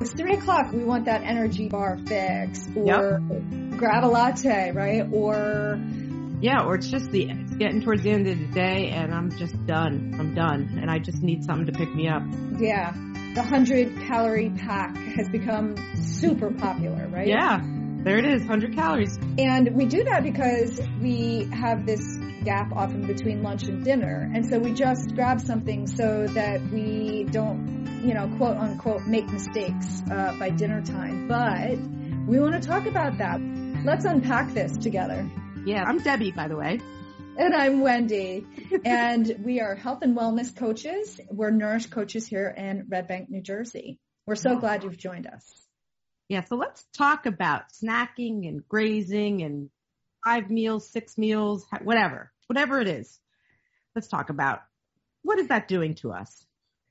It's three o'clock. We want that energy bar fix or yep. grab a latte, right? Or yeah, or it's just the it's getting towards the end of the day and I'm just done. I'm done and I just need something to pick me up. Yeah. The 100 calorie pack has become super popular, right? Yeah. There it is, 100 calories. And we do that because we have this gap often between lunch and dinner. And so we just grab something so that we don't, you know, quote unquote, make mistakes uh, by dinner time. But we want to talk about that. Let's unpack this together. Yeah, I'm Debbie, by the way. And I'm Wendy. and we are health and wellness coaches. We're Nourish coaches here in Red Bank, New Jersey. We're so glad you've joined us. Yeah, so let's talk about snacking and grazing and five meals, six meals, whatever, whatever it is. Let's talk about what is that doing to us?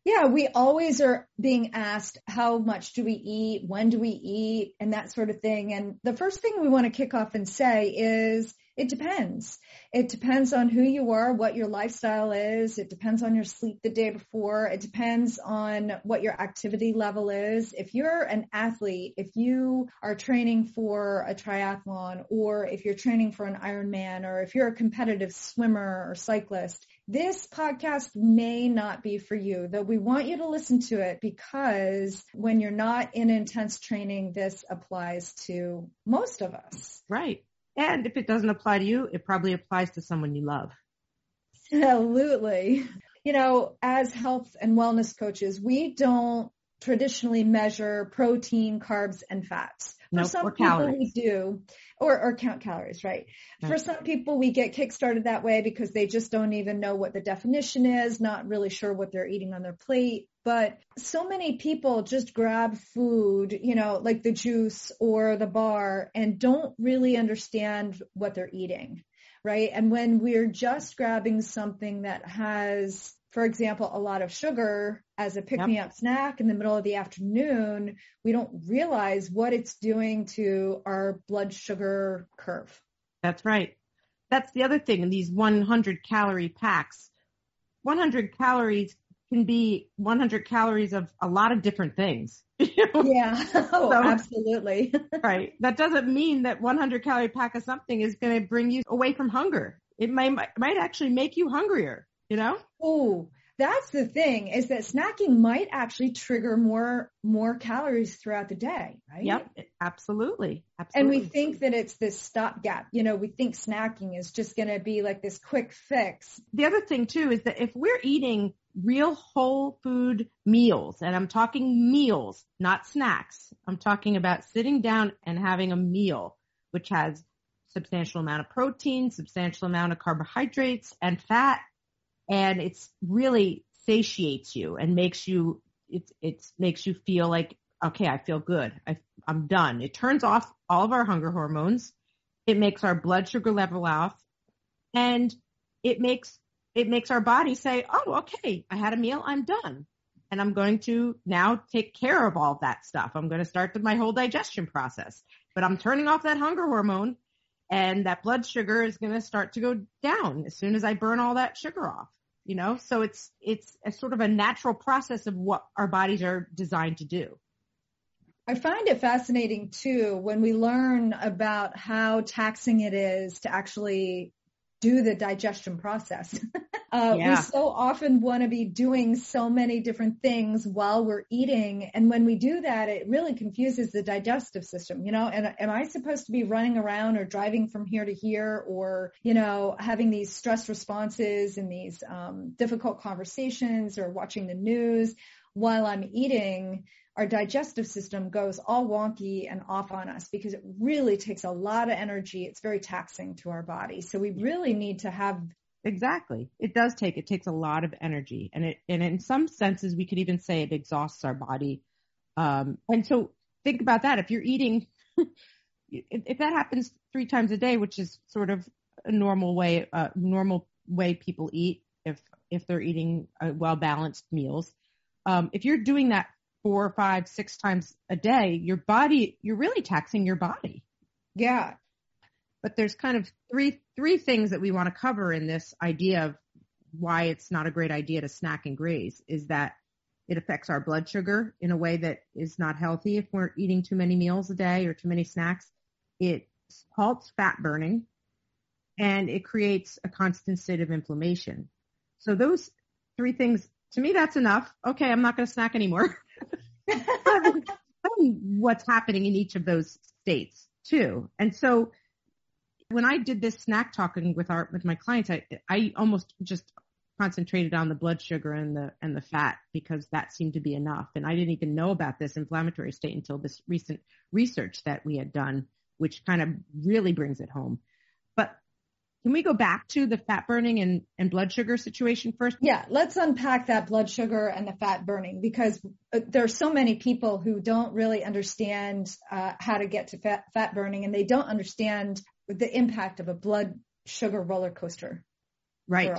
Yeah, we always are being asked how much do we eat, when do we eat, and that sort of thing. And the first thing we want to kick off and say is it depends. It depends on who you are, what your lifestyle is. It depends on your sleep the day before. It depends on what your activity level is. If you're an athlete, if you are training for a triathlon or if you're training for an Ironman or if you're a competitive swimmer or cyclist, this podcast may not be for you, though we want you to listen to it because when you're not in intense training, this applies to most of us. Right. And if it doesn't apply to you, it probably applies to someone you love. Absolutely. You know, as health and wellness coaches, we don't traditionally measure protein, carbs, and fats. For nope, some people calories. we do, or, or count calories, right? right? For some people we get kickstarted that way because they just don't even know what the definition is, not really sure what they're eating on their plate. But so many people just grab food, you know, like the juice or the bar and don't really understand what they're eating, right? And when we're just grabbing something that has for example, a lot of sugar as a pick-me-up yep. snack in the middle of the afternoon, we don't realize what it's doing to our blood sugar curve. That's right. That's the other thing in these 100 calorie packs. 100 calories can be 100 calories of a lot of different things. Yeah, oh, so, absolutely. right. That doesn't mean that 100 calorie pack of something is going to bring you away from hunger. It might, might actually make you hungrier you know? Oh, that's the thing is that snacking might actually trigger more more calories throughout the day, right? Yep, absolutely. Absolutely. And we think that it's this stopgap. You know, we think snacking is just going to be like this quick fix. The other thing too is that if we're eating real whole food meals, and I'm talking meals, not snacks. I'm talking about sitting down and having a meal which has substantial amount of protein, substantial amount of carbohydrates and fat and it's really satiates you and makes you it it makes you feel like okay I feel good. I I'm done. It turns off all of our hunger hormones. It makes our blood sugar level off. And it makes it makes our body say oh okay I had a meal. I'm done. And I'm going to now take care of all of that stuff. I'm going to start my whole digestion process. But I'm turning off that hunger hormone and that blood sugar is going to start to go down as soon as I burn all that sugar off you know, so it's, it's a sort of a natural process of what our bodies are designed to do. I find it fascinating too when we learn about how taxing it is to actually do the digestion process. uh, yeah. We so often want to be doing so many different things while we're eating. And when we do that, it really confuses the digestive system, you know, and am I supposed to be running around or driving from here to here or, you know, having these stress responses and these um, difficult conversations or watching the news while I'm eating? our digestive system goes all wonky and off on us because it really takes a lot of energy. It's very taxing to our body. So we really need to have Exactly. It does take, it takes a lot of energy and it, and in some senses we could even say it exhausts our body. Um, and so think about that. If you're eating, if, if that happens three times a day, which is sort of a normal way, uh, normal way people eat if, if they're eating uh, well balanced meals. Um, if you're doing that four, five, six times a day, your body, you're really taxing your body. Yeah. But there's kind of three, three things that we want to cover in this idea of why it's not a great idea to snack and graze is that It affects our blood sugar in a way that is not healthy if we're eating too many meals a day or too many snacks. It halts fat burning and it creates a constant state of inflammation. So those three things, to me, that's enough. Okay, I'm not going to snack anymore. what's happening in each of those states too. And so when I did this snack talking with our, with my clients, I, I almost just concentrated on the blood sugar and the, and the fat because that seemed to be enough. And I didn't even know about this inflammatory state until this recent research that we had done, which kind of really brings it home. But can we go back to the fat burning and, and blood sugar situation first? Yeah, let's unpack that blood sugar and the fat burning because uh, there are so many people who don't really understand uh, how to get to fat, fat burning and they don't understand the impact of a blood sugar roller coaster. Right.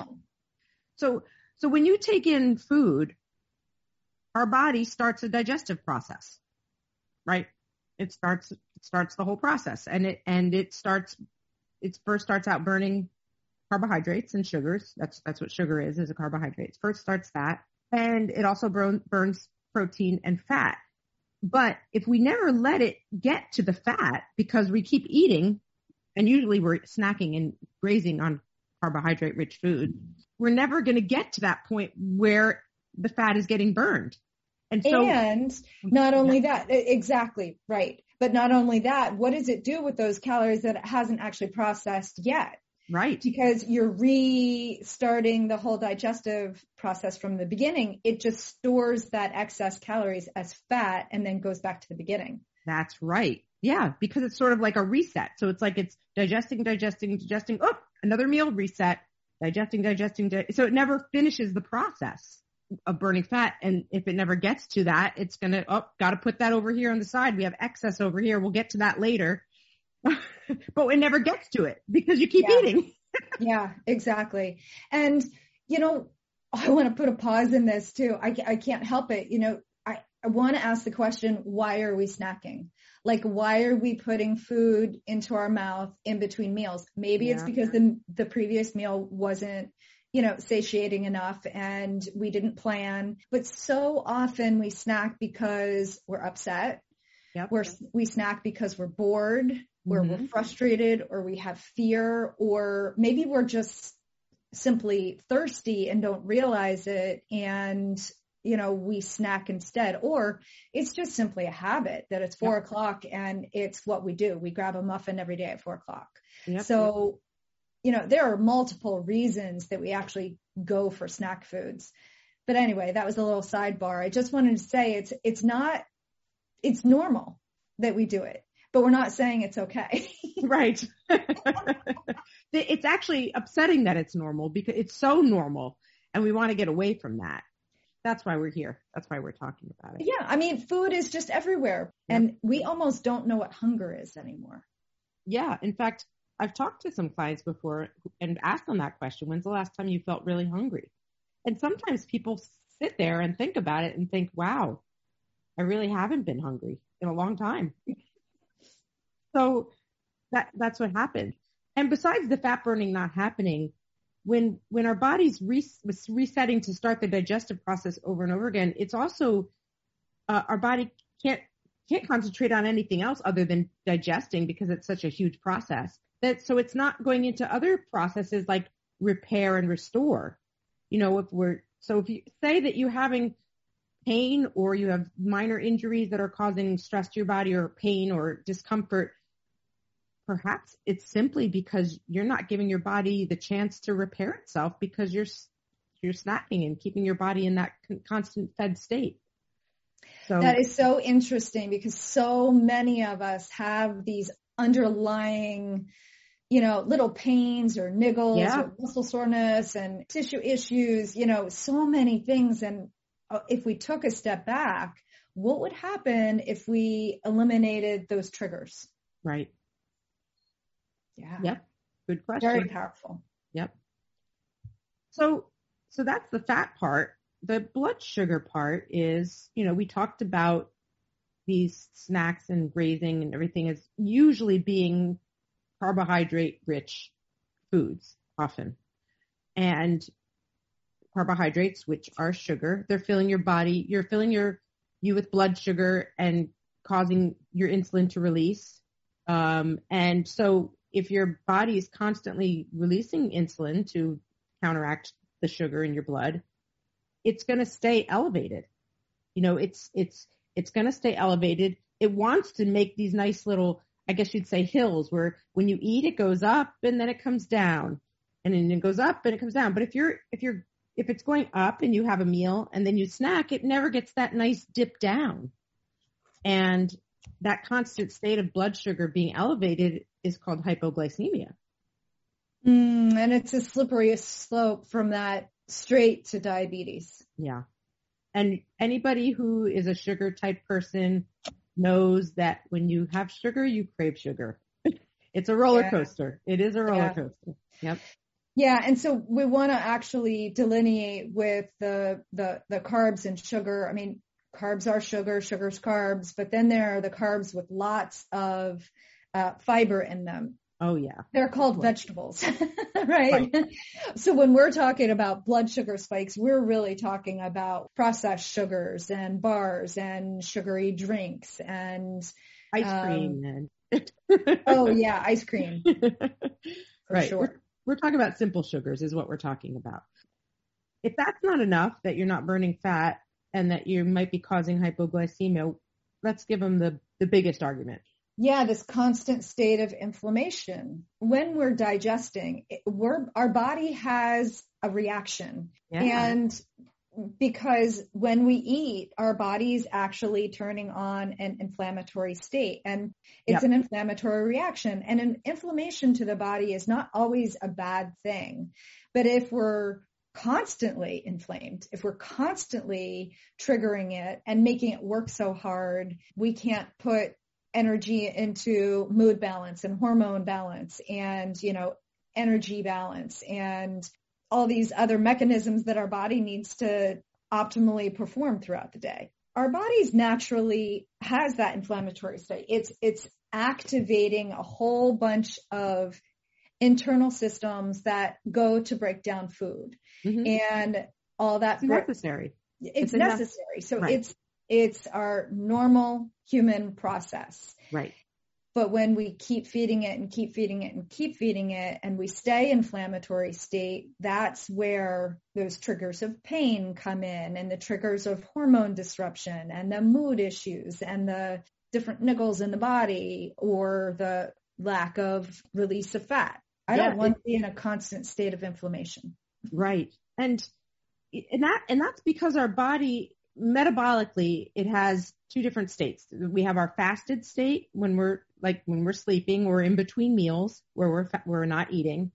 So, so when you take in food, our body starts a digestive process, right? It starts, it starts the whole process and it, and it starts it first starts out burning carbohydrates and sugars. That's that's what sugar is, is a carbohydrate. It first starts that, and it also burn, burns protein and fat. But if we never let it get to the fat because we keep eating, and usually we're snacking and grazing on carbohydrate rich food, we're never going to get to that point where the fat is getting burned. And so, and not only that, exactly right. But not only that, what does it do with those calories that it hasn't actually processed yet? Right. Because you're restarting the whole digestive process from the beginning. It just stores that excess calories as fat and then goes back to the beginning. That's right. Yeah, because it's sort of like a reset. So it's like it's digesting, digesting, digesting. Oh, another meal reset, digesting, digesting. Di- so it never finishes the process of burning fat. And if it never gets to that, it's going to, oh, got to put that over here on the side. We have excess over here. We'll get to that later. but it never gets to it because you keep yeah. eating. yeah, exactly. And, you know, I want to put a pause in this too. I, I can't help it. You know, I, I want to ask the question, why are we snacking? Like, why are we putting food into our mouth in between meals? Maybe yeah. it's because the, the previous meal wasn't you know, satiating enough and we didn't plan. But so often we snack because we're upset. Yep. We're, we snack because we're bored, mm-hmm. or we're frustrated, or we have fear, or maybe we're just simply thirsty and don't realize it. And you know, we snack instead, or it's just simply a habit that it's four yep. o'clock and it's what we do. We grab a muffin every day at four o'clock. Yep. So you know, there are multiple reasons that we actually go for snack foods. But anyway, that was a little sidebar. I just wanted to say it's, it's not, it's normal that we do it, but we're not saying it's okay. right. it's actually upsetting that it's normal because it's so normal and we want to get away from that. That's why we're here. That's why we're talking about it. Yeah. I mean, food is just everywhere and we almost don't know what hunger is anymore. Yeah. In fact, I've talked to some clients before and asked them that question. When's the last time you felt really hungry? And sometimes people sit there and think about it and think, wow, I really haven't been hungry in a long time. so that, that's what happened. And besides the fat burning not happening, when, when our body's re- resetting to start the digestive process over and over again, it's also, uh, our body can't, can't concentrate on anything else other than digesting because it's such a huge process that so it's not going into other processes like repair and restore. You know, if we're so if you say that you're having pain or you have minor injuries that are causing stress to your body or pain or discomfort, perhaps it's simply because you're not giving your body the chance to repair itself because you're you're snacking and keeping your body in that constant fed state. So that is so interesting because so many of us have these underlying you know, little pains or niggles yeah. or muscle soreness and tissue issues, you know, so many things. And uh, if we took a step back, what would happen if we eliminated those triggers? Right. Yeah. Yep. Good question. Very powerful. Yep. So, so that's the fat part. The blood sugar part is, you know, we talked about these snacks and grazing and everything is usually being carbohydrate rich foods often. And carbohydrates, which are sugar. They're filling your body, you're filling your, you with blood sugar and causing your insulin to release. Um, and so if your body is constantly releasing insulin to counteract the sugar in your blood, it's going to stay elevated. You know, it's, it's, it's going to stay elevated. It wants to make these nice little, I guess you'd say hills where when you eat, it goes up and then it comes down and then it goes up and it comes down. But if you're, if you're, if it's going up and you have a meal and then you snack, it never gets that nice dip down. And that constant state of blood sugar being elevated is called hypoglycemia. Mm, and it's a slippery slope from that straight to diabetes. Yeah. And anybody who is a sugar type person knows that when you have sugar, you crave sugar. it's a roller yeah. coaster. It is a roller yeah. coaster. Yep. Yeah, and so we want to actually delineate with the, the the carbs and sugar. I mean, carbs are sugar, sugar's carbs, but then there are the carbs with lots of uh, fiber in them. Oh yeah. They're called vegetables, right? right? So when we're talking about blood sugar spikes, we're really talking about processed sugars and bars and sugary drinks and ice um, cream. oh yeah, ice cream. right. Sure. We're, we're talking about simple sugars is what we're talking about. If that's not enough that you're not burning fat, and that you might be causing hypoglycemia, let's give them the, the biggest argument. Yeah, this constant state of inflammation. When we're digesting, we're, our body has a reaction. Yeah. And because when we eat, our body's actually turning on an inflammatory state and it's yep. an inflammatory reaction and an inflammation to the body is not always a bad thing. But if we're constantly inflamed, if we're constantly triggering it and making it work so hard, we can't put energy into mood balance and hormone balance and, you know, energy balance and all these other mechanisms that our body needs to optimally perform throughout the day. Our bodies naturally has that inflammatory state. It's, it's activating a whole bunch of internal systems that go to break down food mm-hmm. and all that. It's necessary. It's, it's necessary. So right. it's, it's our normal human process. Right. But when we keep feeding it and keep feeding it and keep feeding it and we stay inflammatory state, that's where those triggers of pain come in and the triggers of hormone disruption and the mood issues and the different niggles in the body or the lack of release of fat. I yeah, don't want to be in a constant state of inflammation. Right. And and that and that's because our body metabolically it has two different states. We have our fasted state when we're like when we're sleeping or in between meals where we're we're not eating.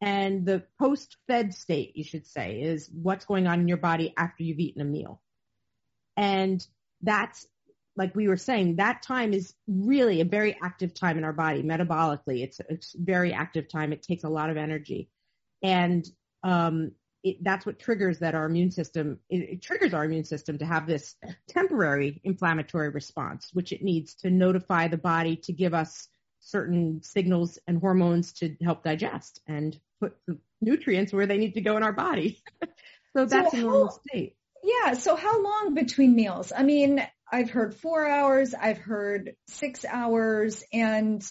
And the post-fed state, you should say, is what's going on in your body after you've eaten a meal. And that's like we were saying, that time is really a very active time in our body metabolically. It's it's very active time. It takes a lot of energy, and um, it, that's what triggers that our immune system. It, it triggers our immune system to have this temporary inflammatory response, which it needs to notify the body to give us certain signals and hormones to help digest and put the nutrients where they need to go in our body. so that's so a normal state. Yeah. So how long between meals? I mean, I've heard four hours, I've heard six hours, and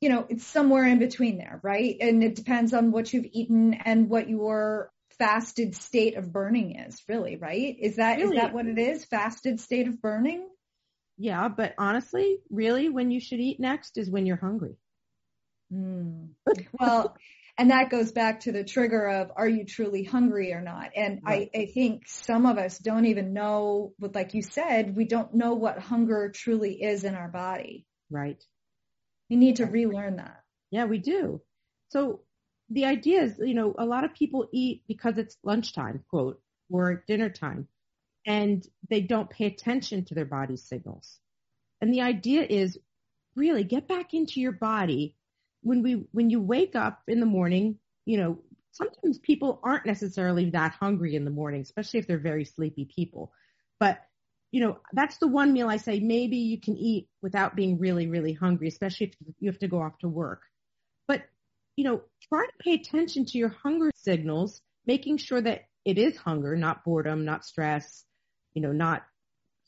you know, it's somewhere in between there, right? And it depends on what you've eaten and what your fasted state of burning is, really, right? Is that really? is that what it is? Fasted state of burning? Yeah, but honestly, really, when you should eat next is when you're hungry. Mm. Well, and that goes back to the trigger of are you truly hungry or not? And right. I, I think some of us don't even know, but like you said, we don't know what hunger truly is in our body. Right. We need to relearn that. Yeah, we do. So the idea is, you know, a lot of people eat because it's lunchtime, quote, or dinner time, and they don't pay attention to their body signals. And the idea is really get back into your body when we when you wake up in the morning, you know, sometimes people aren't necessarily that hungry in the morning, especially if they're very sleepy people. But you know, that's the one meal I say maybe you can eat without being really, really hungry, especially if you have to go off to work. But, you know, try to pay attention to your hunger signals, making sure that it is hunger, not boredom, not stress, you know, not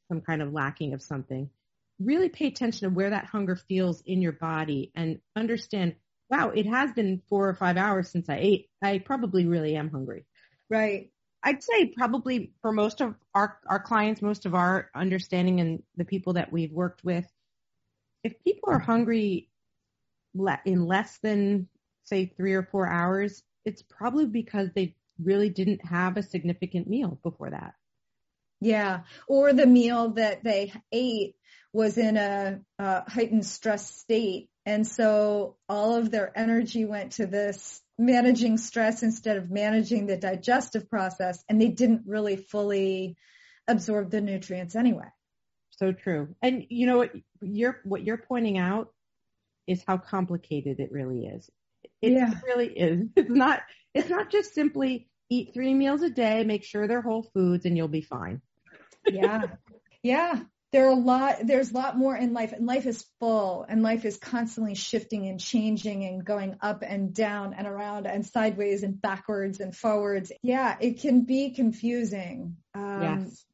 some kind of lacking of something. Really pay attention to where that hunger feels in your body and understand, wow, it has been four or five hours since I ate. I probably really am hungry. Right. I'd say probably for most of our, our clients, most of our understanding and the people that we've worked with, if people are hungry in less than say three or four hours, it's probably because they really didn't have a significant meal before that. Yeah. Or the meal that they ate was in a, a heightened stress state. And so all of their energy went to this managing stress instead of managing the digestive process. And they didn't really fully absorb the nutrients anyway. So true. And you know what you're, what you're pointing out is how complicated it really is. It yeah. really is. It's not, it's not just simply eat three meals a day, make sure they're whole foods and you'll be fine. yeah. Yeah. There are a lot, there's a lot more in life and life is full and life is constantly shifting and changing and going up and down and around and sideways and backwards and forwards. Yeah. It can be confusing. Um, yes.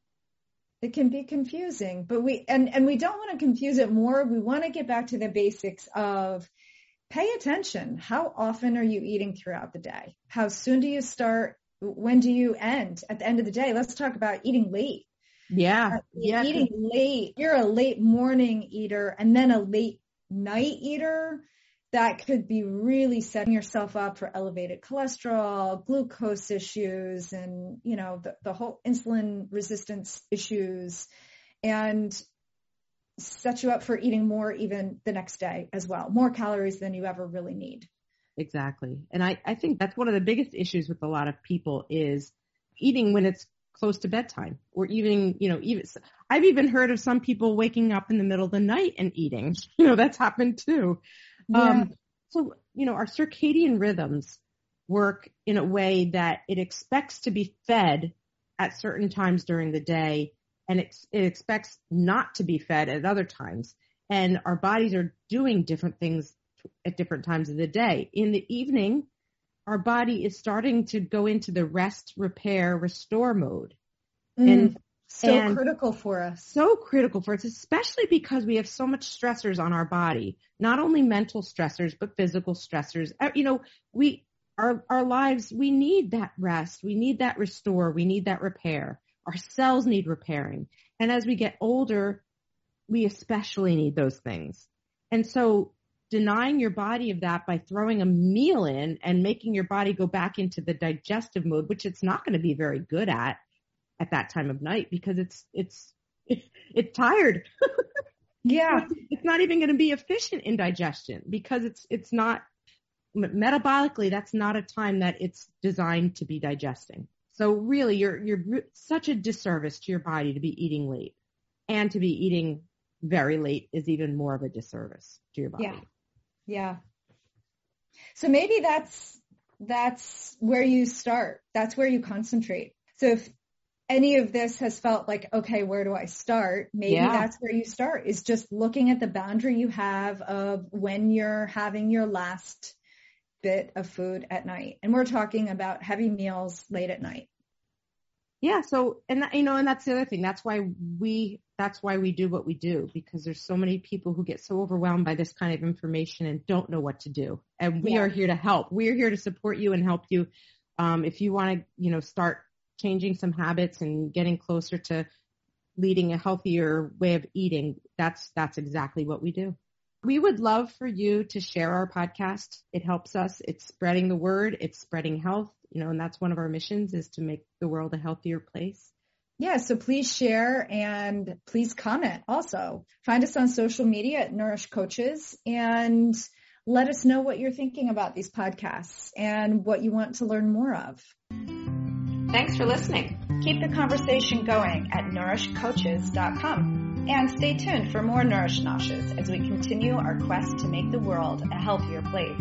It can be confusing, but we, and, and we don't want to confuse it more. We want to get back to the basics of pay attention. How often are you eating throughout the day? How soon do you start? When do you end? At the end of the day, let's talk about eating late. Yeah. Uh, yeah. Eating late. You're a late morning eater and then a late night eater. That could be really setting yourself up for elevated cholesterol, glucose issues, and, you know, the, the whole insulin resistance issues. And set you up for eating more even the next day as well, more calories than you ever really need. Exactly. And I, I think that's one of the biggest issues with a lot of people is eating when it's close to bedtime or even, you know, even, I've even heard of some people waking up in the middle of the night and eating, you know, that's happened too. Yeah. Um, so, you know, our circadian rhythms work in a way that it expects to be fed at certain times during the day and it, it expects not to be fed at other times. And our bodies are doing different things at different times of the day. In the evening, our body is starting to go into the rest, repair, restore mode. Mm, and so and critical for us. So critical for us, especially because we have so much stressors on our body, not only mental stressors, but physical stressors. Uh, you know, we, our, our lives, we need that rest. We need that restore. We need that repair. Our cells need repairing. And as we get older, we especially need those things. And so denying your body of that by throwing a meal in and making your body go back into the digestive mode, which it's not going to be very good at at that time of night because it's, it's, it's, it's tired. yeah. It's not even going to be efficient in digestion because it's, it's not metabolically, that's not a time that it's designed to be digesting. So really, you're you're such a disservice to your body to be eating late, and to be eating very late is even more of a disservice to your body. Yeah, yeah. So maybe that's that's where you start. That's where you concentrate. So if any of this has felt like, okay, where do I start? Maybe yeah. that's where you start is just looking at the boundary you have of when you're having your last bit of food at night. And we're talking about heavy meals late at night. Yeah. So, and you know, and that's the other thing. That's why we, that's why we do what we do because there's so many people who get so overwhelmed by this kind of information and don't know what to do. And we yeah. are here to help. We're here to support you and help you. Um, if you want to, you know, start changing some habits and getting closer to leading a healthier way of eating, that's, that's exactly what we do. We would love for you to share our podcast. It helps us. It's spreading the word. It's spreading health, you know, and that's one of our missions is to make the world a healthier place. Yeah, so please share and please comment also. Find us on social media at Nourish Coaches and let us know what you're thinking about these podcasts and what you want to learn more of. Thanks for listening. Keep the conversation going at nourishcoaches.com. And stay tuned for more Nourish Noshes as we continue our quest to make the world a healthier place.